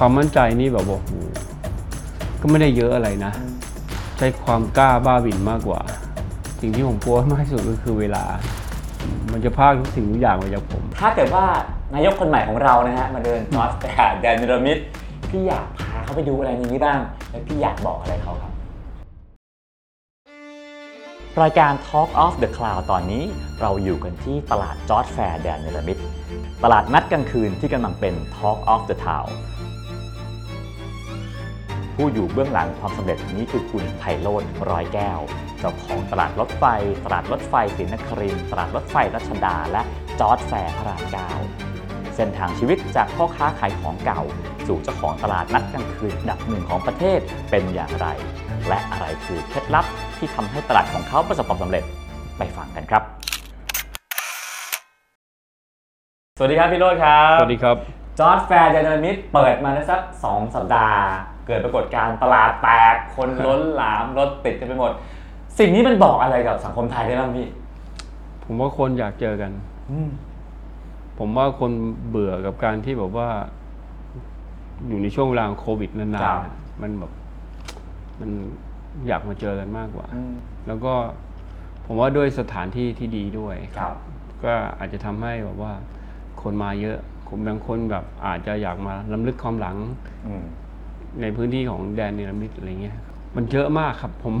ความมั่นใจนี่แบบว่าโอ้โหก็ไม่ได้เยอะอะไรนะ ใช้ความกล้าบ้าบิ่นมากกว่า สิ่งที่ผมกลัวมากที่สุดก็คือเวลา มันจะพรากทุกสิ่งทุกอย่างไปจากผม ถ้าเกิดว่านายกคนใหม่ของเรานะฮะมาเดิน JODD FAIRS แดนเนรมิตพี่อยากพาเขาไปดูอะไรในนี้บ้าง และพี่อยากบอกอะไรเขาครับ รายการ Talk of the Cloud ตอนนี้เราอยู่กันที่ตลาด JODD FAIRS แดนเนรมิตตลาดนัดกลางคืนที่กำลังเป็น Talk of the Town ผู้อยู่เบื้องหลังความสำเร็จนี้คือคุณไพโรธร้อยแก้ว เจ้าของตลาดรถไฟ ตลาดรถไฟศรีนครินตลาดรถไฟรัชดา และจอร์จแฟร์พระรามเก้าเส้นทางชีวิตจากพ่อค้าขายของเก่า สู่เจ้าของตลาดนัดกลางคืนดับหนึ่งของประเทศเป็นอย่างไร และอะไรคือเคล็ดลับที่ทำให้ตลาดของเขาประสบความสำเร็จไปฟังกันครับ สวัสดีครับพี่โรจน์ครับ สวัสดีครับ JODD FAIRS แดนเนรมิตเปิดมาได้สักสองสัปดาห์ เกิดปรากฏการณ์ตลาดแตก คนล้นหลามรถติดกันไปหมด สิ่งนี้มันบอกอะไรกับสังคมไทยได้บ้างพี่ ผมว่าคนอยากเจอกัน ผมว่าคนเบื่อกับการที่แบบว่า อยู่ในช่วงเวลาของโควิดนานครับๆอะมันแบบ มันอยากมาเจอกันมากกว่าอืมแล้วก็ผมว่าด้วยสถานที่ที่ดีด้วย ครับ ก็อาจจะทำให้แบบว่าคนมาเยอะ คนบางคนแบบอาจจะอยากมาล้ำลึกความหลังอืมในพื้นที่ของแดนเนรมิตอะไรเงี้ยมันเยอะมากครับผม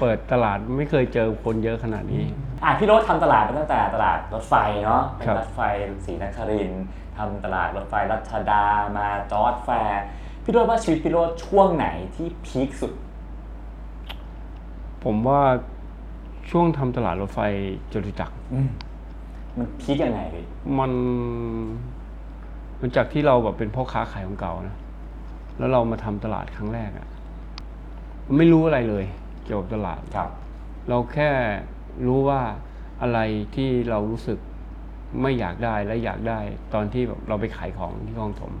เปิดตลาดไม่เคยเจอคนเยอะขนาดนี้อะพี่โรถทำตลาดมาตั้งแต่ตลาดรถไฟเนาะเป็นครับรถไฟศรีนครินทร์ทำตลาดรถไฟรัชดามา JODD FAIRS พี่โรจน์ว่าชีวิตพี่โรจน์ช่วงไหนที่ peak สุด ผมว่าช่วงทำตลาดรถไฟจตุจักรมัน peak ยังไงพี่มัน มันจากที่เราแบบเป็นพ่อค้าขายของเก่านะ แล้วเรามาทำตลาดครั้งแรกอะมันไม่รู้อะไรเลย เกี่ยวกับตลาดครับ เราแค่รู้ว่าอะไรที่เรารู้สึกไม่อยากได้และอยากได้ตอนที่แบบเราไปขายของที่คลองถม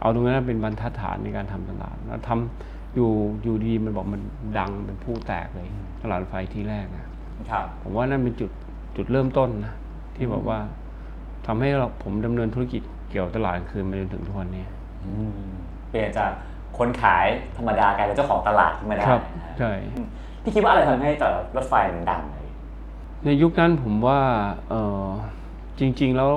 เอาตรงนั้นเป็นบรรทัดฐานในการทำตลาด แล้วทำอยู่อยู่ดีมันบอกมันดังเป็นผู้แตกเลย ตลาดรถไฟที่แรกอะครับ ผมว่านั่นเป็นจุดจุดเริ่มต้นนะที่บอกว่าทำให้เราผมดำเนินธุรกิจ เกี่ยวกับตลาดกลางคืนมาจนถึงทุกวันนี้เปลี่ยนจากคนขายธรรมดากลายเป็นเจ้าของตลาดขึ้นมาได้ครับนะฮะใช่พี่คิดว่าอะไรทำให้ตลาดรถไฟมันดังเลยในยุคนั้นผมว่าเออจริง ๆ แล้ว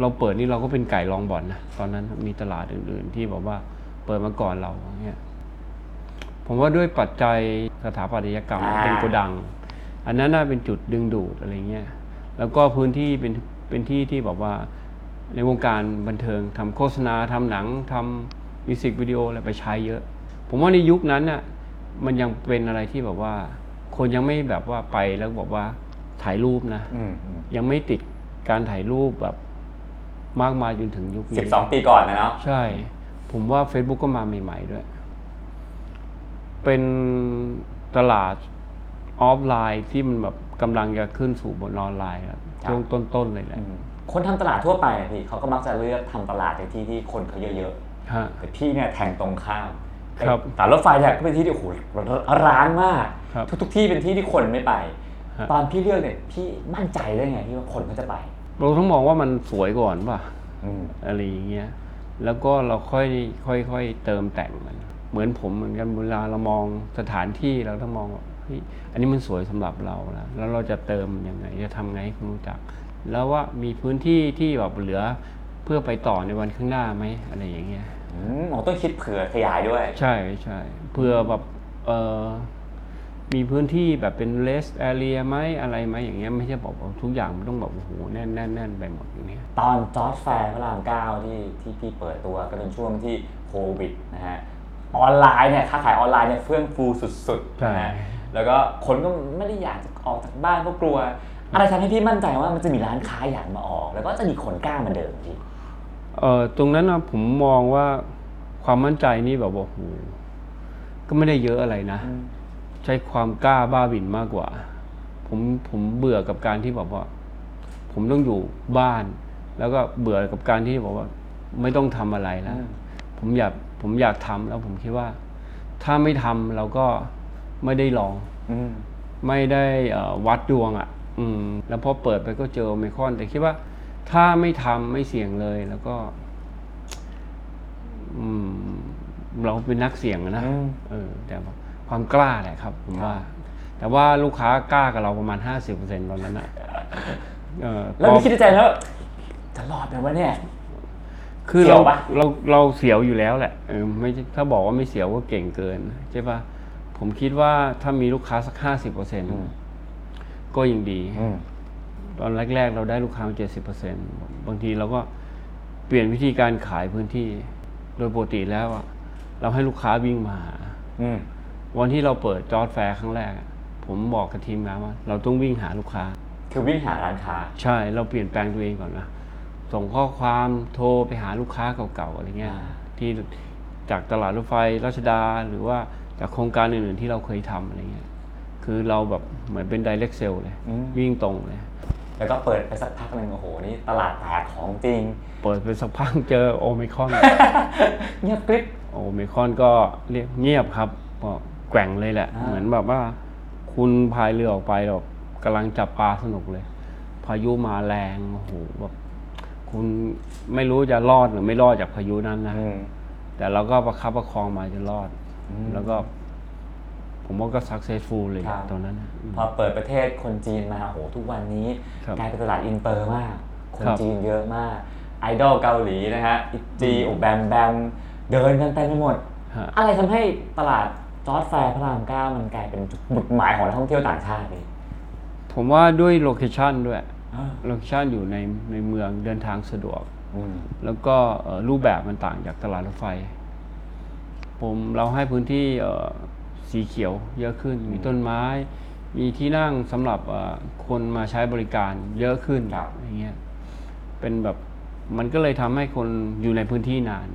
เราเปิดนี่เราก็เป็นไก่ลองบ่อนนะตอนนั้นมีตลาดอื่น ๆ ที่บอกว่าเปิดมาก่อนเราเนี่ยผมว่าด้วยปัจจัยสถาปัตยกรรมอ่าเป็นโกดัง อันนั้นน่าเป็นจุดดึงดูดอะไรเงี้ยแล้วก็พื้นที่เป็นเป็นที่ที่บอกว่า ในวงการบันเทิงทำโฆษณาทำหนังทำมิวสิกวิดีโออะไรไปใช้เยอะ ผมว่าในยุคนั้นน่ะมันยังเป็นอะไรที่แบบว่า คนยังไม่แบบว่าไปแล้วบอกว่าถ่ายรูปนะอืมอืมยังไม่ติดการถ่ายรูปแบบมากมายจนถึงยุคนี้สิบสองปีก่อนนะเนาะใช่ ผมว่า Facebook ก็มาใหม่ๆด้วย เป็นตลาดออฟไลน์ที่มันแบบกำลังจะขึ้นสู่บนออนไลน์ครับช่วงต้นๆเลยแหละอืม คนทำตลาดทั่วไปอะพี่เขาก็มักจะเลือกทำตลาดในที่ที่คนเขาเยอะฮะๆแต่พี่เนี่ยแทงตรงข้ามครับแต่รถไฟเนี่ยก็เป็นที่ที่โอ้โหร้านมากครับทุกๆที่เป็นที่ที่คนไม่ไปฮะตอนพี่เลือกเนี่ยพี่มั่นใจได้ไงที่ว่าคนเขาจะไป เราต้องมองว่ามันสวยก่อนป่ะอืมอะไรอย่างเงี้ยแล้วก็เราค่อยค่อยค่อยเติมแต่งมัน เหมือนผมเหมือนกันเวลาเรามองสถานที่เราต้องมองว่าเฮ้ยอันนี้มันสวยสำหรับเราแล้วแล้วเราจะเติมมันยังไงจะทำไงให้คนรู้จัก แล้วว่ามีพื้นที่ที่แบบเหลือเพื่อไปต่อในวันข้างหน้าไหมอะไรอย่างเงี้ยอืมอ๋อต้องคิดเผื่อขยายด้วย ใช่ใช่เพื่อแบบเออมีพื้นที่แบบเป็น rest area ไหมอะไรไหมอย่างเงี้ยไม่ใช่บอกว่าทุกอย่างมันต้องแบบโอ้โหแน่นแน่นแน่นไปหมดอย่างเงี้ยตอนจอร์จแฟร์พระรามเก้าที่ที่พี่เปิดตัวก็เป็นช่วงที่โควิดนะฮะออนไลน์เนี่ยค้าขายออนไลน์เนี่ยเฟื่องฟูสุดๆใช่นะฮะแล้วก็คนก็ไม่ได้อยากจะออกจากบ้านเพราะกลัว อะไรทำให้พี่มั่นใจว่ามันจะมีร้านค้าอยากมาออก แล้วก็จะมีคนกล้ามาเดินพี่เออตรงนั้นนะผมมองว่าความมั่นใจนี่แบบว่าโอ้โหก็ไม่ได้เยอะอะไรนะ ใช้ความกล้าบ้าบิ่นมากกว่า ผมผมเบื่อกับการที่แบบว่า ผมต้องอยู่บ้าน แล้วก็เบื่อกับการที่บอกว่า ไม่ต้องทำอะไรแล้วอืมผมอยากผมอยากทำแล้วผมคิดว่า ถ้าไม่ทำเราก็ไม่ได้ลอง อืม ไม่ได้เอ่อวัดดวงอะ่ะ อืม แล้วพอเปิดไปก็เจอโอไมครอน แต่คิดว่าถ้าไม่ทำไม่เสี่ยงเลยแล้วก็เราเป็นนักเสี่ยงอะนะอืมเออ แต่ว่าความกล้าแหละครับผมว่าครับแต่ว่าลูกค้ากล้ากับเราประมาณ50%ตอนนั้นอะเออแล้วพอมีคิดในใจแล้วจะรอดไหมวะเนี่ยคือเสียเราวปะเราเราเสียวอยู่แล้วแหละเออไม่ใช่ถ้าบอกว่าไม่เสียวก็เก่งเกินใช่ปะผมคิดว่าถ้ามีลูกค้าสัก50% ก็ยังดี อืม ตอนแรก ๆ เราได้ลูกค้าเจ็ดสิบเปอร์เซ็นต์บางทีเราก็เปลี่ยนวิธีการขายพื้นที่ โดยปกติแล้วอะเราให้ลูกค้าวิ่งมาหา อืม วันที่เราเปิด JODD FAIRS ครั้งแรกอะผมบอกกับทีมงานว่า เราต้องวิ่งหาลูกค้า คือวิ่งหาร้านค้า ใช่เราเปลี่ยนแปลงตัวเองก่อนนะ ส่งข้อความโทรไปหาลูกค้าเก่าๆอะไรเงี้ยอ่า ที่จากตลาดรถไฟรัชดาหรือว่าจากโครงการอื่นๆที่เราเคยทำอะไรเงี้ย คือเราแบบเหมือนเป็น direct sale เลยวิ่งตรงเลย แล้วก็เปิดไปสักพักหนึ่งโอ้โห นี่ตลาดแตกของจริง เปิดไปสักพักเจอโอมิครอน เงียบกริบ โอเมคอนก็เรียกเงียบครับก็แกว่งเลยแหละ อ่า เหมือนแบบว่า คุณพายเรือออกไปแบบกำลังจับปลาสนุกเลย พายุมาแรงโอ้โหแบบคุณไม่รู้จะรอดหรือไม่รอดจากพายุนั้นนะ อืม แต่เราก็ประคับประคองมาจนรอด อืม แล้วก็ ผมว่าก็ successful เลยครับตอนนั้นนะอืมพอเปิดประเทศคนจีนมาโอ้โหทุกวันนี้ครับกลายเป็นตลาดอินเตอร์มาก คนครับจีนเยอะมากไอดอลเกาหลีนะฮะอิจีโอแบมแบมเดินกันเต็มไปหมดฮะอะไรทำให้ตลาด JODD FAIRS พระรามเก้ามันกลายเป็นจุดหมายของนักท่องเที่ยวต่างชาติเลยผมว่าด้วยโลเคชันด้วยอ่าโลเคชันอยู่ในในเมืองเดินทางสะดวกอืมแล้วก็เอ่อรูปแบบมันต่างจากตลาดรถไฟ ผมเราให้พื้นที่เอ่อ สีเขียวเยอะขึ้น มีต้นไม้ มีที่นั่งสำหรับเอ่อคนมาใช้บริการเยอะขึ้นครับอย่างเงี้ยเป็นแบบมันก็เลยทำให้คนอยู่ในพื้นที่นาน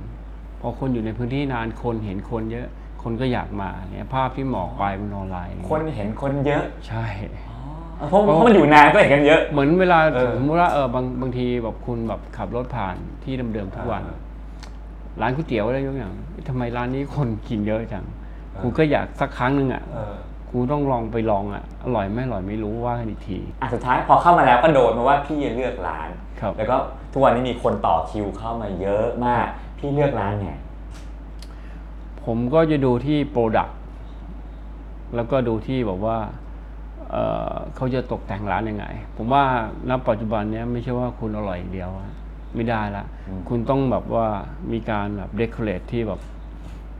พอคนอยู่ในพื้นที่นานคนเห็นคนเยอะคนก็อยากมาเนี่ยภาพที่หมอกไปบนออนไลน์ คนเห็นคนเยอะใช่เพราะเพราะมันอยู่นานก็เห็นกันเยอะ เหมือนเวลาเออสมมติว่าเออบางบางทีแบบคุณแบบขับรถผ่านที่เดิมๆทุกวันอ่าร้านก๋วยเตี๋ยวอะไรยกอย่างเอ๊ะทำไมร้านนี้คนกินเยอะจังเออ กูก็อยากสักครั้งหนึ่งอะเออกูต้องลองไปลองอะอร่อยไม่อร่อยไม่รู้ว่ากันอีกทีอะสุดท้ายพอเข้ามาแล้วก็โดนมาว่าพี่เลือกร้านครับแล้วก็ทุกวันนี้มีคนต่อคิวเข้ามาเยอะมาก พี่เลือกร้านไงผมก็จะดูที่ product แล้วก็ดูที่แบบว่าเอ่อเขาจะตกแต่งร้านยังไง ผมว่าณปัจจุบันเนี้ยไม่ใช่ว่าคุณอร่อยอย่างเดียวอะไม่ได้ละอืมคุณต้องแบบว่ามีการแบบ decorate ที่แบบ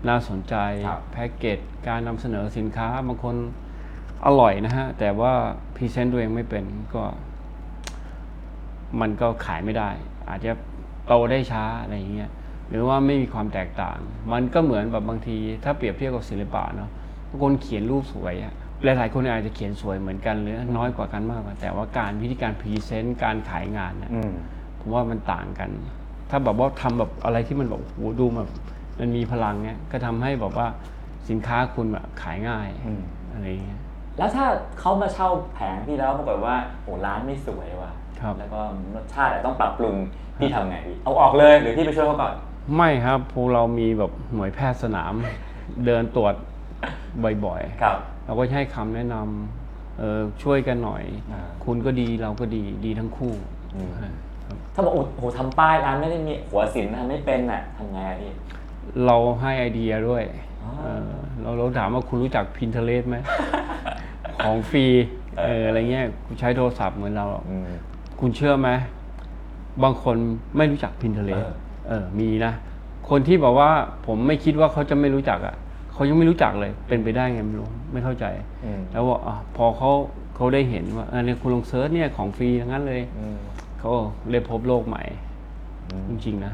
น่าสนใจครับแพ็กเกจการนำเสนอสินค้าบางคนอร่อยนะฮะ แต่ว่า present ตัวเองไม่เป็นก็ มันก็ขายไม่ได้ อาจจะโตได้ช้าอะไรอย่างเงี้ยหรือว่าไม่มีความแตกต่าง มันก็เหมือนแบบบางทีถ้าเปรียบเทียบกับศิลปะเนาะบางคนเขียนรูปสวยอะหลายๆคนอาจจะเขียนสวยเหมือนกันหรือน้อยกว่ากันมากกว่าแต่ว่าการวิธีการพรีเซนต์การขายงานเนี่ยอืมผมว่ามันต่างกัน ถ้าแบบว่าทำแบบอะไรที่มันแบบโอ้โหดูแบบ มันมีพลังเนี่ยก็ทำให้แบบว่าสินค้าคุณแบบขายง่ายอืมอะไรอย่างเงี้ยแล้วถ้าเขามาเช่าแผงพี่แล้วปรากฏว่าโอ้ร้านไม่สวยว่ะครับแล้วก็รสชาติอาจต้องปรับปรุงพี่ทำไงพี่เอาออกเลยหรือพี่ไปช่วยเขาก่อนไม่ครับพวกเรามีแบบหน่วยแพทย์สนาม เดินตรวจบ่อยครับๆเราก็จะให้คำแนะนำเออช่วยกันหน่อยอ่าคุณก็ดีเราก็ดีดีทั้งคู่อืมครับถ้าบอกโอ้โหทำป้ายร้านไม่ได้มีหัวศิลป์ทำไม่เป็นน่ะทำไงอะพี่ เราให้ไอเดียด้วยอ๋อเออเราเราถามว่าคุณรู้จัก Pinterest ไหม ของฟรีเอออะไรเงี้ยคุณใช้โทรศัพท์เหมือนเราอืม คุณเชื่อไหมบางคนไม่รู้จัก Pinterest เออเออมีนะ คนที่บอกว่าผมไม่คิดว่าเขาจะไม่รู้จักอะเขายังไม่รู้จักเลยเป็นไปได้ไงไม่รู้ไม่เข้าใจ อืม แล้วว่าอะพอเขาเขาได้เห็นว่าอันนี้คุณลอง search เนี่ยของฟรีทั้งนั้นเลย อืม เขาเลยพบโลกใหม่ จริงๆนะ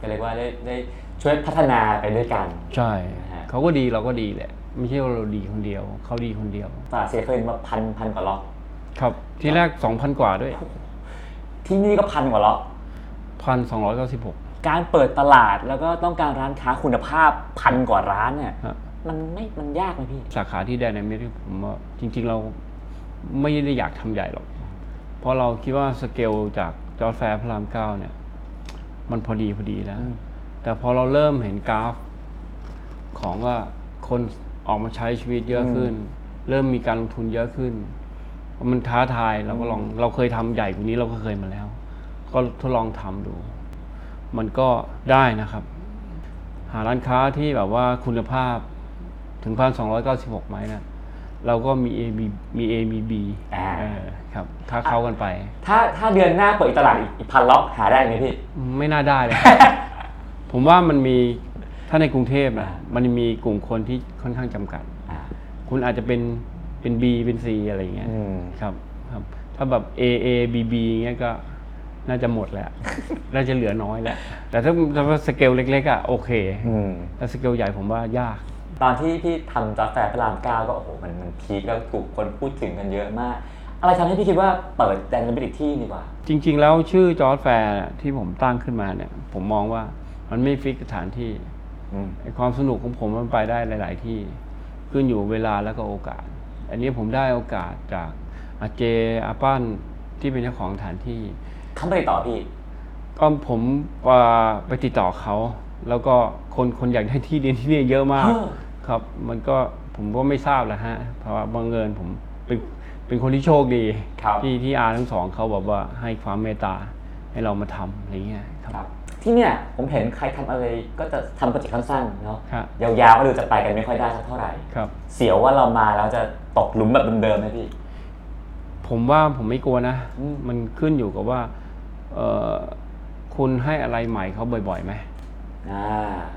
ก็เรียกว่าได้ได้ ช่วยพัฒนาไปด้วยกัน ใช่ นะฮะ เขาก็ดีเราก็ดีแหละ ไม่ใช่ว่าเราดีคนเดียว เขาดีคนเดียว ตลาดเสียเคยมาพันพันกว่าล็อกครับ ที่แรก 2,000 กว่าด้วย ที่นี่ก็พันกว่าล็อก1,296 การเปิดตลาดแล้วก็ต้องการร้านค้าคุณภาพพันกว่าร้านเนี่ยฮะ มันไม่มันยากไหมพี่ สาขาที่ไดนามิกผมว่าจริง ๆ เราไม่ได้อยากทำใหญ่หรอก เพราะเราคิดว่าสเกลจาก JODD FAIRS พระรามเก้าเนี่ย มันพอดีพอดีแล้ว อืม แต่พอเราเริ่มเห็นกราฟ ของว่าคนออกมาใช้ชีวิตเยอะขึ้น เริ่มมีการลงทุนเยอะขึ้น มันท้าทายเราก็ลองเราเคยทำใหญ่กว่านี้เราก็เคยมาแล้ว ก็ทดลองทำดู มันก็ได้นะครับ หาร้านค้าที่แบบว่าคุณภาพถึงพันสองร้อยเก้าสิบหกไม้นะเราก็มี A มีมี A มี B อ่าเออครับค้าเข้ากันไป ถ้าถ้าเดือนหน้าเปิดอีกตลาดอีกอีกพันล็อกหาได้ไหมพี่ ไม่น่าได้เลย ผมว่ามันมีถ้าในกรุงเทพนะอ่ามันมีกลุ่มคนที่ค่อนข้างจำกัด อ่า คุณอาจจะเป็นเป็น B เป็น C อะไรอย่างเงี้ยอืม ครับครับ ถ้าแบบ A A B B เงี้ยก็น่าจะหมดแล้ว น่าจะเหลือน้อยแล้ว แต่ถ้าถ้าสเกลเล็กๆอะโอเคอืม แต่สเกลใหญ่ผมว่ายาก ตอนที่พี่ทำจอร์จแฟร์พระรามเก้าก็โอ้โหมันมัน peak แล้วถูกคนพูดถึงกันเยอะมาก อะไรทำให้พี่คิดว่าเปิดแดนเนรมิตอีกที่ดีกว่า จริงๆ แล้วชื่อ JODD FAIRS ที่ผมตั้งขึ้นมาเนี่ย ผมมองว่า มันไม่ fix สถานที่อืมไอ้ความสนุกของผมมันไปได้หลาย ๆ ที่ขึ้นอยู่เวลาแล้วก็โอกาส อันนี้ผมได้โอกาสจากอาเจอาปั้นที่เป็นเจ้าของสถานที่ เขาไม่ได้ต่อพี่ ก็ผมอ่าไปติดต่อเขา แล้วก็คนคนอยากได้ที่ดินที่นี่เยอะมาก เออ ครับ มันก็ผมก็ไม่ทราบแหละฮะ เพราะว่าบังเอิญผมเป็นเป็นคนที่โชคดี ครับ ที่ที่อาทั้งสองเขาแบบว่าให้ความเมตตาให้เรามาทำอะไรเงี้ยครับ ครับ ที่เนี่ยผมเห็นใครทำอะไรก็จะทำโปรเจกต์สั้นๆเนาะครับยาวๆก็ดูจะไปกันไม่ค่อยได้สักเท่าไหร่ครับเสียวว่าเรามาแล้วจะตกหลุมแบบเดิมๆไหมพี่ ผมว่าผมไม่กลัวนะอืมมันขึ้นอยู่กับว่าเอ่อคุณให้อะไรใหม่เขาบ่อยๆไหมอ่า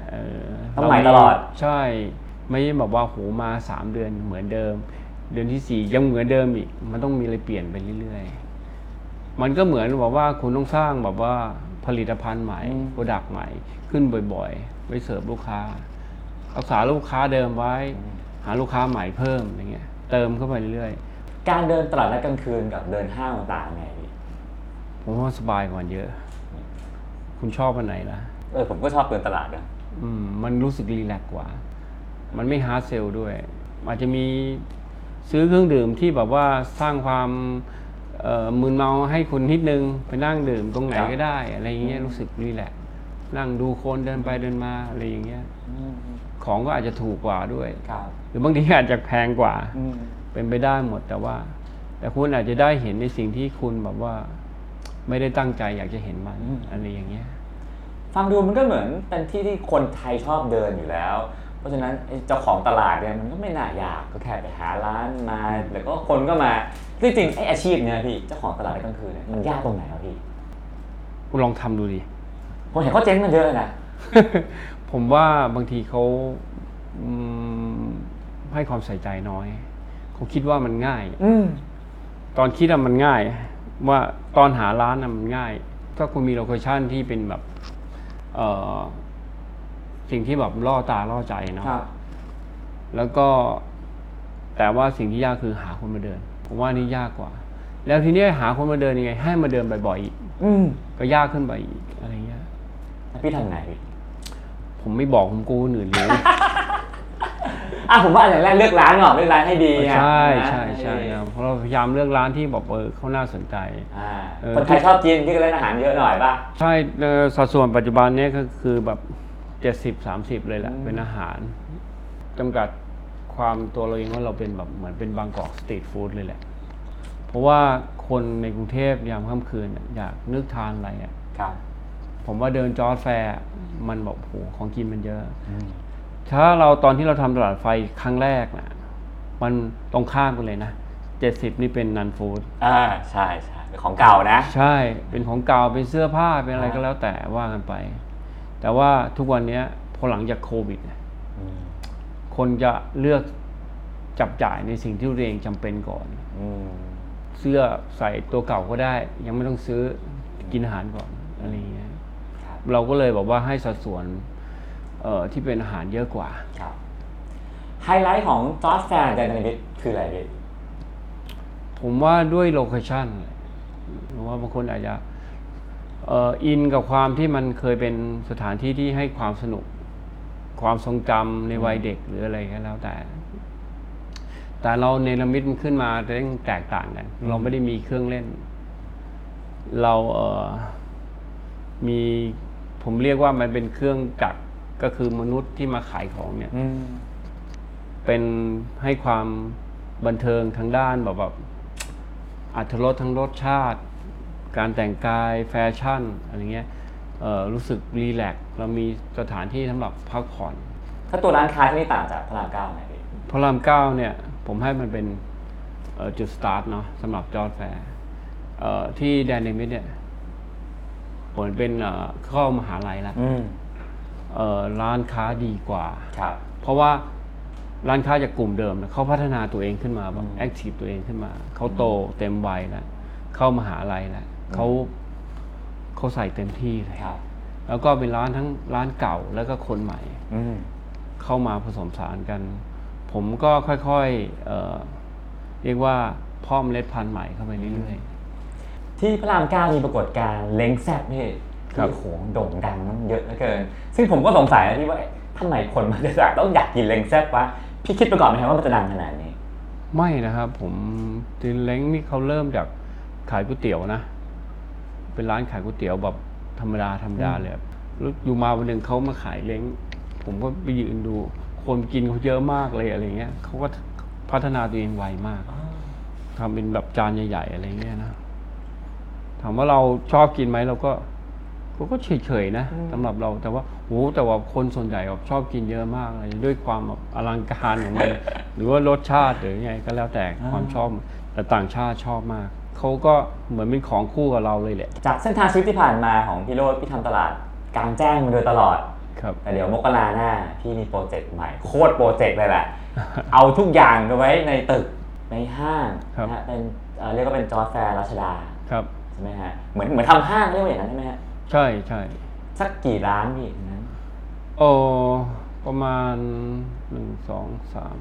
เออต้องใหม่ตลอด ใช่ ไม่ใช่แบบว่าโหมาสามเดือนเหมือนเดิม เดือนที่สี่ยังเหมือนเดิมอีก มันต้องมีอะไรเปลี่ยนไปเรื่อยๆ มันก็เหมือนแบบว่าคุณต้องสร้างแบบว่า ผลิตภัณฑ์ใหม่ product ใหม่ ขึ้นบ่อยๆ ไว้เสิร์ฟลูกค้ารักษาลูกค้าเดิมไว้ หาลูกค้าใหม่เพิ่มอะไรเงี้ยเติมเข้าไปเรื่อยการเดินตลาดนัดกลางคืนกับเดินห้างต่างๆไงพี่ๆผมว่าสบายกว่าเยอะ คุณชอบอันไหนล่ะเออผมก็ชอบเดินตลาดนะอืมมันรู้สึก relax กว่า มันไม่ hard sell ด้วย อาจจะมีซื้อเครื่องดื่มที่แบบว่าสร้างความเอ่อ มึนเมาให้คุณนิดนึงไปนั่งดื่มตรงไหนก็ได้ อะไรอย่างเงี้ยรู้สึก relax นั่งดูคนเดินไปเดินมาอะไรอย่างเงี้ยของก็อาจจะถูกกว่าด้วยครับหรือบางทีอาจจะแพงกว่าอืมเป็นไปได้หมดแต่ว่า แต่คุณอาจจะได้เห็นในสิ่งที่คุณแบบว่า ไม่ได้ตั้งใจอยากจะเห็นมันอะไรอย่างเงี้ยฟังดูมันก็เหมือนเป็นที่ที่คนไทยชอบเดินอยู่แล้ว เพราะฉะนั้นไอ้เจ้าของตลาดเนี่ยมันก็ไม่น่ายากก็แค่ไปหาร้านมาแล้วก็คนก็มาจริงๆไอ้อาชีพเนี่ยพี่เจ้าของตลาดในกลางคืนเนี่ยมันยากตรงไหนครับพี่คุณลองทำดูดิผมเห็นเขาเจ๊งกันเยอะเลยนะผมว่าบางทีเขาอืมให้ความใส่ใจน้อยเขาคิดว่ามันง่ายอืมตอนคิดอะมันง่าย ว่าตอนหาร้านอะมันง่าย ถ้าคุณมีโลเคชั่นที่เป็นแบบเอ่อ สิ่งที่แบบล่อตาล่อใจเนาะครับ แล้วก็ แต่ว่าสิ่งที่ยากคือหาคนมาเดิน ผมว่านี่ยากกว่า แล้วทีเนี้ยหาคนมาเดินยังไง ให้มาเดินบ่อยๆอีกอืมก็ยากขึ้นไปอีกอะไรเงี้ยแล้วพี่ทำไงพี่ผมไม่บอกผมกูคนอื่นรู้ อะผมว่าอย่างแรกเลือกร้านก่อนเลือกร้านให้ดีไงใช่นะใช่ใช่ครับเพราะเราพยายามเลือกร้านที่แบบเออเขาน่าสนใจ อ่าเออคนไทยชอบกินพี่ก็เล่นอาหารเยอะหน่อยป่ะ ใช่เอ่อสัดส่วนปัจจุบันเนี้ก็คือแบบ เจ็ดสิบสามสิบเลยแหละอืมเป็นอาหารจำกัดความตัวเราเองว่าเราเป็นแบบเหมือนเป็น Bangkok street food เลยแหละ เพราะว่าคนในกรุงเทพยามค่ำคืนเนี่ยอยากนึกทานอะไรอะครับผมว่าเดิน JODD FAIRS มันบอกโหของกินมันเยอะ ถ้าเราตอนที่เราทำตลาดรถไฟครั้งแรกนะมันตรงข้ามกันเลยนะเจ็ดสิบนี่เป็น non-food อ่าใช่ใช่เป็นของเก่านะ ใช่เป็นของเก่าเป็นเสื้อผ้าเป็นอะไรก็แล้วแต่ว่ากันไป แต่ว่าทุกวันเนี้ยพอหลังจากโควิดเนี่ยคนจะเลือกจับจ่ายในสิ่งที่ตัวเองจำเป็นก่อนอืมเสื้อใส่ตัวเก่าก็ได้ ยังไม่ต้องซื้อกินอาหารก่อนอะไรอย่างเงี้ยครับเราก็เลยบอกว่าให้สัดส่วนเอ่อที่เป็นอาหารเยอะกว่าครับไฮไลท์ของ JODD FAIRS แดนเนรมิตคืออะไรพี่ผมว่าด้วย locationหรือว่าบางคนอาจจะเอ่ออินกับความที่มันเคยเป็นสถานที่ที่ให้ความสนุก ความทรงจำในวัยเด็กหรืออะไรก็แล้วแต่ แต่เราเนรมิตมันขึ้นมาแต่ต้องแตกต่างกันเราไม่ได้มีเครื่องเล่น เราเอ่อมีผมเรียกว่ามันเป็นเครื่องจักรก็คือมนุษย์ที่มาขายของเนี่ยอืมเป็นให้ความบันเทิงทางด้านแบบแบบอรรถรสทั้งรสชาติ การแต่งกายแฟชั่นอะไรเงี้ยเอ่อรู้สึก relax เรามีสถานที่สำหรับพักผ่อน ถ้าตัวร้านค้าที่นี่ต่างจากพระรามเก้าไหมพี่พระรามเก้าเนี่ยผมให้มันเป็นเอ่อจุดสตาร์ทเนาะสำหรับ JODD FAIRS เอ่อที่แดนเนรมิตเนี่ยผมเป็นเอ่อเข้ามหาลัยแล้วอืมเอ่อร้านค้าดีกว่าครับเพราะว่าร้านค้าจากกลุ่มเดิมเนี่ยเขาพัฒนาตัวเองขึ้นมาแบบอืมแอคทีฟตัวเองขึ้นมา เขาโตเต็มวัยแล้ว เข้ามหาลัยแล้ว เขาเขาใส่เต็มที่เลยครับ แล้วก็เป็นร้านทั้งร้านเก่าแล้วก็คนใหม่อืมเข้ามาผสมสารกัน ผมก็ค่อยๆเอ่อเรียกว่าเพ่อมเมล็ดพันธุ์ใหม่เข้าไปเรื่อยที่พระรามเก้ามีปรากฏการณ์เล้งแซบพี่ครับที่โหงโด่งดังมันเยอะเหลือเกิน ซึ่งผมก็สงสัยนะพี่ว่าเอ๊ะทำไมคนมันจะต้องอยากกินเล้งแซบวะพี่คิดไปก่อนไหมครับว่ามันจะดังขนาดนี้ๆไม่นะครับ ผมจินเล้งนี่เขาเริ่มจากขายก๋วยเตี๋ยวนะ เป็นร้านขายก๋วยเตี๋ยวแบบธรรมดาธรรมดาเลยครับแล้วอยู่มาวันหนึ่งเขามาขายเล้ง ผมก็ไปยืนดู คนกินเขาเยอะมากเลยอะไรเงี้ยเขาก็พัฒนาตัวเองไวมากทำเป็นแบบจานใหญ่ๆอะไรเงี้ยนะถามว่าเราชอบกินไหมเราก็ก็ก็เฉยๆนะอืมสำหรับเราแต่ว่าโหแต่ว่าคนส่วนใหญ่แบบชอบกินเยอะมากเลยด้วยความแบบอลังการของมันหรือว่ารสชาติหรือไงก็แล้วแต่ความชอบ แต่ต่างชาติชอบมาก เขาก็เหมือนเป็นของคู่กับเราเลยแหละ จากเส้นทางชีวิตที่ผ่านมาของพี่โรดพี่ทำตลาดกลางแจ้งมาโดยตลอด ครับแต่เดี๋ยวมกราหน้าพี่มีโปรเจกต์ใหม่โคตรโปรเจกต์เลยแหละ เอาทุกอย่างไปไว้ในตึกในห้างครับ นะฮะเป็นเอ่อเรียกว่าเป็นจอร์จแฟร์รัชดาครับ ใช่ไหมฮะเหมือนเหมือนทำห้างเรียกว่าอย่างนั้นใช่ไหมฮะใช่ใช่สักกี่ร้านพี่นั้น โอ้ประมาณหนึ่งสองสาม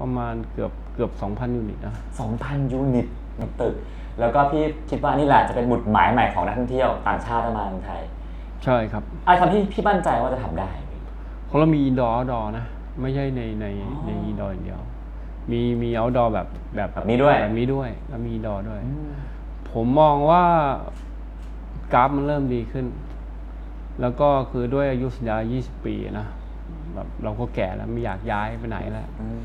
ประมาณเกือบเกือบสองพัน unit นะ 2,000 unit ในตึก แล้วก็พี่คิดว่านี่แหละจะเป็นหมุดหมายใหม่ของนักท่องเที่ยวต่างชาติที่มาเมืองไทยใช่ครับอะไรทำให้พี่มั่นใจว่าจะทำได้พี่ของเรามี indoor outdoor นะ ไม่ใช่ในในอ๋อใน indoor อย่างเดียว มีมี outdoor แบบแบบแบบนี้ด้วยแบบนี้ด้วย แล้วมี indoor ด้วย ผมมองว่ากราฟมันเริ่มดีขึ้น แล้วก็คือด้วยอายุสัญญา 20 ปีนะแบบเราก็แก่แล้วไม่อยากย้ายไปไหนแล้วอืม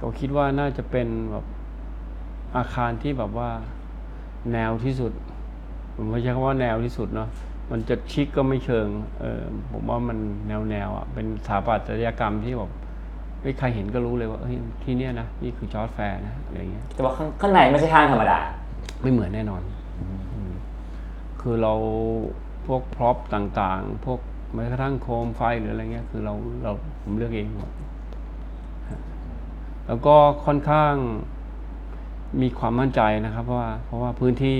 ก็คิดว่าน่าจะเป็นแบบ อาคารที่แบบว่าแนวที่สุด ผมไม่ใช่คำว่าแนวที่สุดเนาะมันจะชิคก็ไม่เชิงเออผมว่ามันแนวแนวๆอะเป็นสถาปัตยกรรมที่แบบไม่ใครเห็นก็รู้เลยว่าเฮ้ยที่เนี้ยนะนี่คือ JODD FAIRS นะอะไรเงี้ยแต่ว่าข้างข้างในไม่ใช่ห้างธรรมดา ไม่เหมือนแน่นอนอืมคือเราพวก prop ต่างๆ พวกแม้กระทั่งโคมไฟหรืออะไรเงี้ย คือเราเราผมเลือกเองหมดฮะแล้วก็ค่อนข้าง มีความมั่นใจนะครับ เพราะว่าเพราะว่าพื้นที่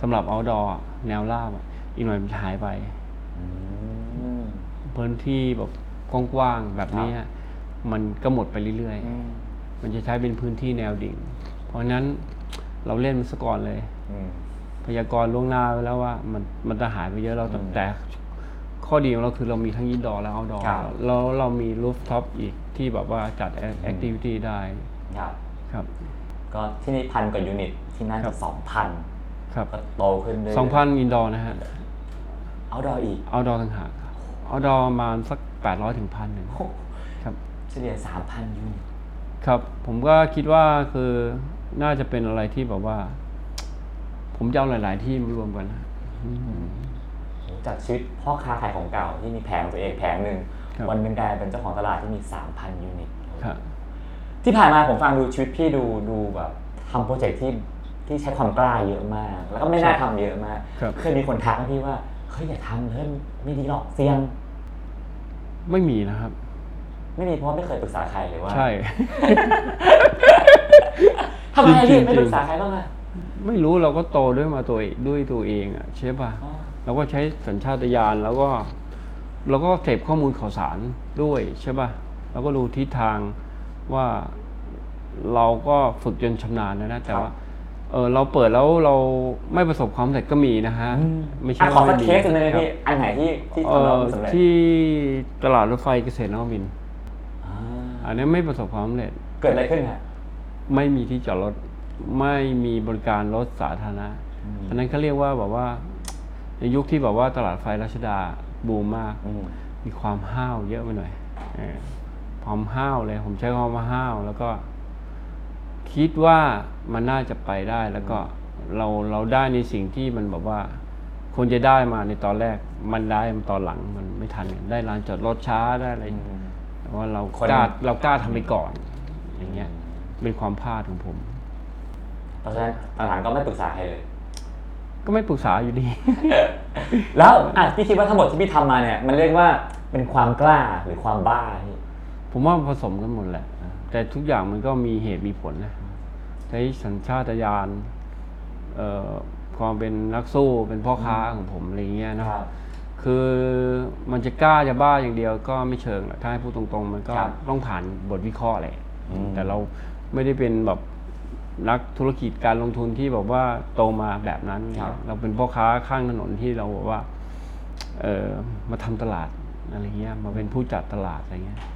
สำหรับ outdoor อะแนวราบอะอีกหน่อยมันจะหายไป อืม พื้นที่แบบกว้างๆแบบนี้อะมันก็หมดไปเรื่อยๆมันจะใช้เป็นพื้นที่แนวดิ่ง เพราะฉะนั้นเราเล่นมันซะก่อนเลย อืม พยากรณ์ล่วงหน้าไว้แล้วว่ามันมันจะหายไปเยอะเราแต่อืมแต่ข้อดีของเราคือเรามีทั้ง indoor และ outdoor ครับ แล้วเรามี rooftop อีกที่แบบว่าจัด activity ได้ครับ ครับ ก็ที่นี่พันกว่า unit ที่นั่นครัจะบสองพันครับก็โตขึ้นเรื่อยๆสองพัน indoor นะฮะ outdoor อีก outdoor ต่างหาก outdoor ประมาณสักแปดร้อยถึงพันหนึ่งโอ้ครับเฉลี่ยสามพัน unitครับผมก็คิดว่าคือน่าจะเป็นอะไรที่แบบว่า ผมจะเอาหลาย ๆ ที่มารวมกันนะจากชีวิตพ่อค้าขายของเก่าที่มีแผงตัวเองแผงหนึ่งครับวันหนึ่งกลายเป็นเจ้าของตลาดที่มี3,000ยูนิตครับ ที่ผ่านมาผมฟังดูชีวิตพี่ดูดูแบบทำโปรเจกต์ที่ที่ใช้ความกล้าเยอะมาก แล้วก็ไม่น่าทำเยอะมาก ครับ เคยมีคนทักมาพี่ว่าเฮ้ยอย่าทำเลยไม่ดีหรอกเสี่ยง ไม่มีนะครับ ไม่ดีเพราะว่าไม่เคยปรึกษาใครเลยว่าใช่ ทำไมอะจริพี่งๆ ไม่ปรึกษาใครบ้างอะไม่รู้เราก็โตด้วยมาตัวเองด้วยตัวเองอะใช่ป่ะ อ๋อ เราก็ใช้สัญชาตญาณแล้วก็เราก็เสพข้อมูลข่าวสารด้วยใช่ป่ะเราก็รู้ทิศทาง ว่าเราก็ฝึกจนชำนาญนะนะแต่ว่า เออเราเปิดแล้วเราไม่ประสบความสำเร็จก็มีนะฮะ ไม่ใช่อะขอว่าสักไม่มีเคสหนึ่งเลยครับพี่ อันไหนที่ที่เอทำแล้วอสำเร็จที่ตลาดรถไฟเกษตรนวมินทร์อ่าอันนี้ไม่ประสบความสำเร็จ เกิดอะไรขึ้นฮะ ไม่มีที่จอดรถ ไม่มีบริการรถสาธารณะอืม อันนั้นเขาเรียกว่าแบบว่า ในยุคที่แบบว่าตลาดไฟรัชดาบูมมาก อืมมีความห้าวเยอะไปหน่อยเออ ความห้าวเลย ผมใช้คำว่าห้าวแล้วก็ คิดว่ามันน่าจะไปได้แล้วก็เราเราได้ในสิ่งที่มันแบบว่าคนจะได้มาในตอนแรก มันได้มาตอนหลังมันไม่ทันกันได้ลานจอดรถช้าได้อะไรแต่ว่าเราคนกล้าเรากล้าทำไปก่อน อย่างเงี้ย เป็นความพลาดของผมเพราะฉะนั้นหลังๆก็ไม่ปรึกษาใครเลย ก็ไม่ปรึกษาอยู่ดี แล้วอะพี่คิดว่าทั้งหมดที่พี่ทำมาเนี่ย มันเรียกว่าเป็นความกล้าหรือความบ้าพี่ ผมว่าผสมกันหมดแหละ แต่ทุกอย่างมันก็มีเหตุมีผลนะใช้สัญชาตญาณเอ่อความเป็นนักสู้เป็นพ่อค้าของผมอะไรเงี้ยนะครับคือมันจะกล้าจะบ้าอย่างเดียวก็ไม่เชิงหรอกถ้าให้พูดตรงๆ มันก็ครับต้องผ่านบทวิเคราะห์แหละอืมแต่เราไม่ได้เป็นแบบนักธุรกิจการลงทุนที่แบบว่าโตมาแบบนั้น เราเป็นพ่อค้าข้างถนนที่เราบอกว่า เออมาทำตลาดอะไรเงี้ยมาเป็นผู้จัดตลาดอะไรเงี้ยครับ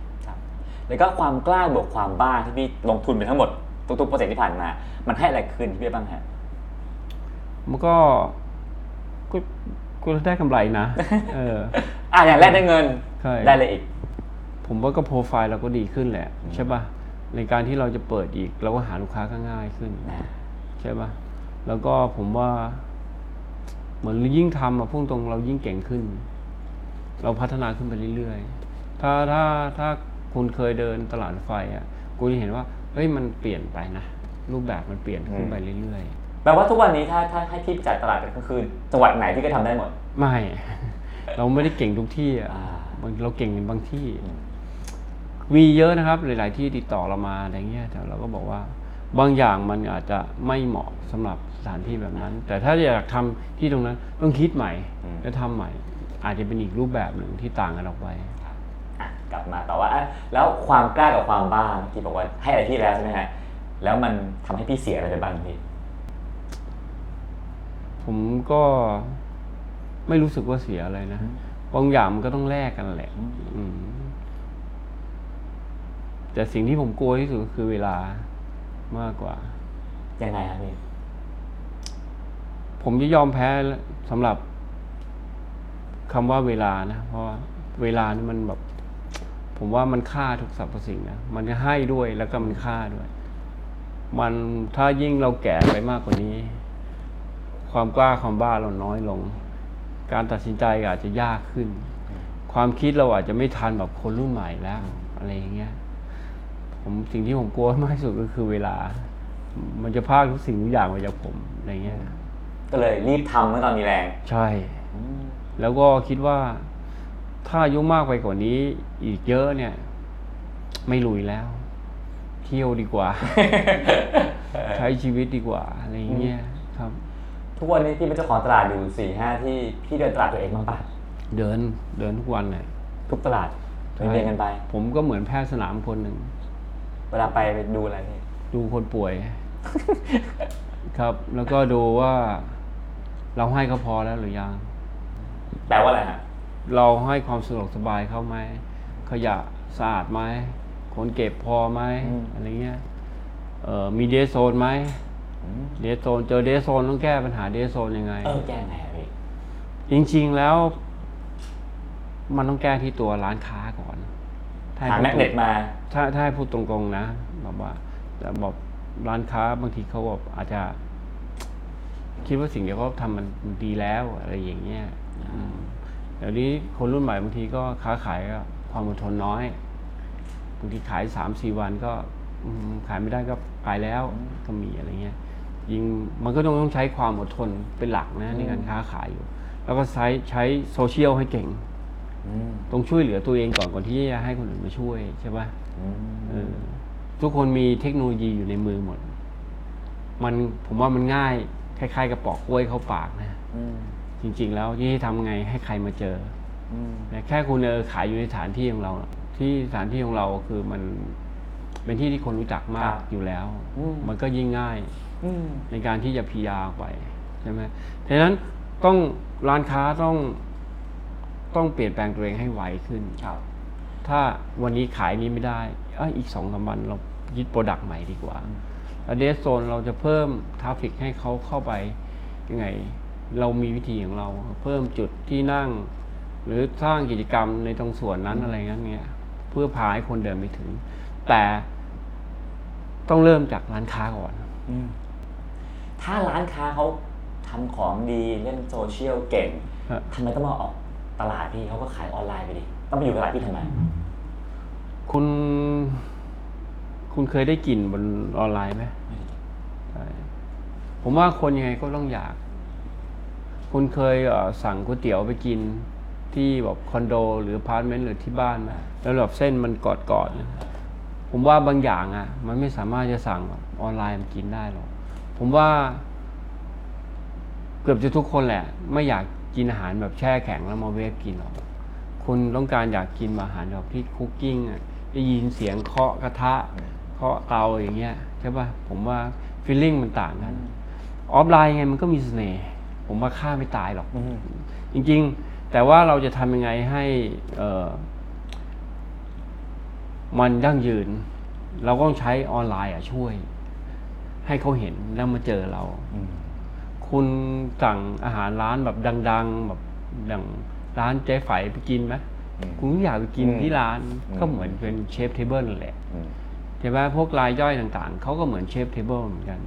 แล้วก็ความกล้าบวกความบ้าที่พี่ลงทุนไปทั้งหมดทุกๆโปรเจกต์ที่ผ่านมา มันให้อะไรขึ้นพี่บ้างฮะมันก็ก็ก็ได้กำไรนะ เออ อะอย่างแรกได้เงิน ใช่ ได้เลยอีก ผมว่าก็โปรไฟล์เราก็ดีขึ้นแหละ ใช่ป่ะ ในการที่เราจะเปิดอีก เราก็หาลูกค้าก็ง่ายขึ้นนะใช่ป่ะ แล้วก็ผมว่า เหมือนยิ่งทำอะพุ่งตรงเรายิ่งเก่งขึ้น เราพัฒนาขึ้นไปเรื่อยๆ ถ้าถ้าถ้า คุณเคยเดินตลาดรถไฟอะคุณจะเห็นว่าเฮ้ยมันเปลี่ยนไปนะรูปแบบมันเปลี่ยนขึ้นไปเรื่อยๆแปลว่าทุกวันนี้ถ้าถ้าให้พี่ไปจัดตลาดก็คือจังหวัดไหนพี่ก็ทำได้หมด ไม่ เราไม่ได้เก่งทุกที่อะอ่าบางเราเก่งในบางที่ มีเยอะนะครับ หลาย ๆ ที่ติดต่อเรามาอะไรเงี้ยแต่เราก็บอกว่าบางอย่างมันอาจจะไม่เหมาะสำหรับสถานที่แบบนั้น แต่ถ้าอยากทำที่ตรงนั้นต้องคิดใหม่อืมแล้วทำใหม่ อาจจะเป็นอีกรูปแบบหนึ่งที่ต่างกันออกไปอะ กลับมาต่อว่าอะแล้วความกล้ากับความบ้าที่บอกว่าให้อะไรพี่แล้วใช่ไหมฮะแล้วมันทำให้พี่เสียอะไรไปบ้างพี่ผมก็ไม่รู้สึกว่าเสียอะไรนะบางอย่างมันก็ต้องแลกกันแหละอืมแต่สิ่งที่ผมกลัวที่สุดก็คือเวลามากกว่ายังไงครับพี่ผมจะยอมแพ้สำหรับคำว่าเวลานะ เพราะว่าเวลานี่มันแบบ ผมว่ามันค่าทุกสรรพสิ่งนะมันจะให้ด้วยแล้วก็มันค่าด้วย มันถ้ายิ่งเราแก่ไปมากกว่านี้ ความกล้าความบ้าเราน้อยลง การตัดสินใจอาจจะยากขึ้น ความคิดเราอาจจะไม่ทันแบบคนรุ่นใหม่แล้ว อะไรอย่างเงี้ยผมสิ่งที่ผมกลัวมากที่สุดก็คือเวลา มันจะพากทุกสิ่งทุกอย่างไปจากผมอะไรเงี้ยก็เลยรีบทำเมื่อตอนมีแรง ใช่ แล้วก็คิดว่า ถ้าอายุมากไปกว่านี้ อีกเยอะเนี่ย ไม่ลุยแล้ว เที่ยวดีกว่า ใช้ชีวิตดีกว่าอะไรอย่างเงี้ยครับ ทุกวันนี้พี่เป็นเจ้าของตลาดอยู่สี่ห้าที่พี่เดินตลาดตัวเองบ้างปะเดินเดินทุกวันเนี่ยทุกตลาดเรียนกันไป ผมก็เหมือนแพทย์สนามคนหนึ่งเวลาไปไปดูอะไรพี่ดูคนป่วย ครับ แล้วก็ดูว่า เราให้เขาพอแล้วหรือยังแปลว่าอะไรฮะ เราให้ความสะดวกสบายเขาไหมขยะสะอาดไหมคนเก็บพอไหมอะไรเงี้ยเอ่อมีเดสโซนไหมเดสโซนเจอเดสโซนต้องแก้ปัญหาเดสโซนยังไง เออแก้ไงอะพี่จริงๆแล้ว มันต้องแก้ที่ตัวร้านค้าก่อนถ้หาให้แมกเน็ตมา ถ้าถ้าให้พูดตรงๆนะแบบว่าแต่บอกร้านค้าบางทีเขาแบบอาจจะ คิดว่าสิ่งที่เขาทำมันดีแล้วอะไรอย่างเงี้ยอืม เดี๋ยวนี้คนรุ่นใหม่บางทีก็ค้าขายก็ความอดทนน้อยบางทีขายสามสี่วันก็อืมขายไม่ได้ก็ไปแล้วก็มีอะไรเงี้ยยิงมันก็ต้องต้องใช้ความอดทนเป็นหลักนะในการค้าขายอยู่ แล้วก็ใช้ใช้โซเชียลให้เก่งอืมต้องช่วยเหลือตัวเองก่อนก่อนที่จะให้คนอื่นมาช่วยใช่ปะอืมเออทุกคนมีเทคโนโลยีอยู่ในมือหมด มันผมว่ามันง่ายคล้ายๆ กับปอกกล้วยเข้าปากนะอืม จริง ๆ แล้วที่ทำไงให้ใครมาเจออืมแต่แค่คุณเออขายอยู่ในสถานที่ของเรา ที่สถานที่ของเราคือมันเป็นที่ที่คนรู้จักมากอยู่แล้ว มันก็ยิ่งง่ายอืมในการที่จะพียาออกไปใช่ไหมดังนั้นต้องร้านค้าต้องต้องเปลี่ยนแปลงตัวเองให้ไวขึ้นครับ ถ้าวันนี้ขายนี้ไม่ได้เอยอีกสองสามวันเรายึด product ใหม่ดีกว่าแล้ว dead zone เราจะเพิ่ม traffic ให้เขาเข้าไปยังไง เรามีวิธีของเรา เพิ่มจุดที่นั่ง หรือสร้างกิจกรรมในตรงส่วนนั้นอะไรงั้นเงี้ยเพื่อพาให้คนเดินไปถึง แต่ต้องเริ่มจากร้านค้าก่อนอืมถ้าร้านค้าเขาทำของดีเล่นโซเชียลเก่งฮะทำไมต้องมาออกตลาดพี่เขาก็ขายออนไลน์ไปดิต้องมาอยู่ตลาดพี่ทำไมคุณคุณเคยได้กลิ่นบนออนไลน์ไหมใช่ผมว่าคนยังไงก็ต้องอยาก คุณเคยเอ่อสั่งก๋วยเตี๋ยวไปกินที่แบบคอนโด หรืออพาร์ตเมนต์หรือที่บ้านไหมแล้วแบบเส้นมันกอดกอดๆนะผมว่าบางอย่างอะ มันไม่สามารถจะสั่งออนไลน์มากินได้หรอกผมว่า เกือบจะทุกคนแหละ ไม่อยากกินอาหารแบบแช่แข็งแล้วมา wave กินหรอกคุณต้องการอยากกินอาหารแบบที่ cooking อะได้ยินเสียงเคาะกระทะเคาะเตาอย่างเงี้ยใช่ป่ะผมว่า feeling มันต่างกัน ออฟไลน์ไงมันก็มีเสน่ห์ ผมว่าค่าไม่ตายหรอก จริง ๆ แต่ว่าเราจะทำยังไงให้เอ่อมันยั่งยืน เราก็ต้องใช้ออนไลน์อะช่วย ให้เขาเห็นแล้วมาเจอเรา คุณสั่งอาหารร้านแบบดัง ๆ แบบอย่างร้านเจ๊ไฝไปกินไหมอืมคุณก็อยากไปกินอืมที่ร้านอืมก็เหมือนเป็น chef table นั่นแหละอืมใช่ไหมพวกรายย่อยต่างๆ เขาก็เหมือน chef table เหมือนกัน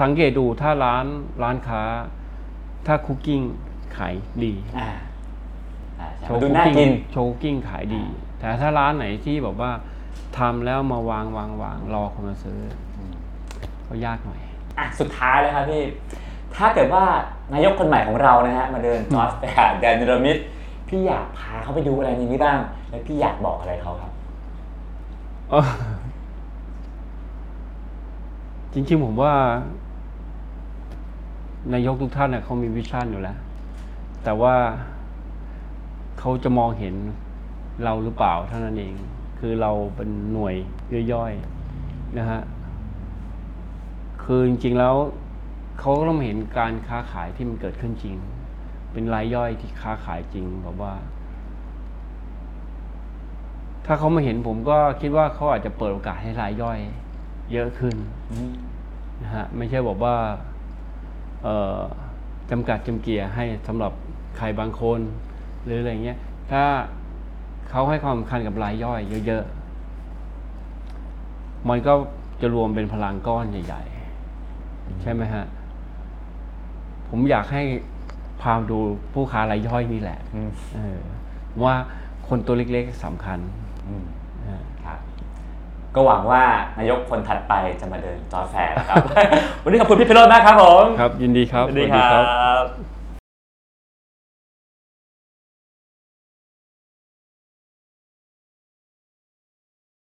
สังเกตดูถ้าร้านร้านค้า ถ้า cooking ขายดีอ่าอ่าใช่โชว์ cooking ดูน่ากินโชว์ cooking ขายดี แต่ถ้าร้านไหนที่แบบว่าทำแล้วมาวางวางวางรอคนมาซื้ออก็ยากหน่อย อะสุดท้ายเลยครับพี่ ถ้าเกิดว่านายกคนใหม่ของเรานะฮะมาเดินจอร์จไปหาแดนเนรมิตพี่อยากพาเขาไปดูอะไรในนี้บ้าง แล้วพี่อยากบอกอะไรเขาครับ เออจริงๆผมว่า นายกทุกท่านเน่ยเขามีวิชั่นอยู่แล้ว แต่ว่าเขาจะมองเห็นเราหรือเปล่าเท่านั้นเอง คือเราเป็นหน่วยย่อยๆนะฮะคือจริงๆแล้วเขาก็ต้องเห็นการค้าขายที่มันเกิดขึ้นจริง เป็นรายย่อยที่ค้าขายจริงแบบว่า ถ้าเขามาเห็นผมก็คิดว่าเขาอาจจะเปิดโอกาสให้รายย่อย เยอะขึ้นนะฮะไม่ใช่บอกว่า จำกัดจำเกียให้สำหรับใครบางคน หรืออะไรเงี้ยถ้าเขาให้ความสำคัญกับรายย่อยเยอะๆ มันก็จะรวมเป็นพลังก้อนใหญ่ ๆ ใช่ไหมฮะ ผมอยากให้พาดูผู้ค้ารายย่อยนี่แหละอืมเออว่าคนตัวเล็กๆสำคัญ อืม นะฮะ ครับ ก็หวังว่านายกคนถัดไปจะมาเดินจอร์จแฟร์นะครับ วันนี้ขอบคุณพี่ไพโรจน์มากครับผม ครับ ยินดีครับสวัสดีครับ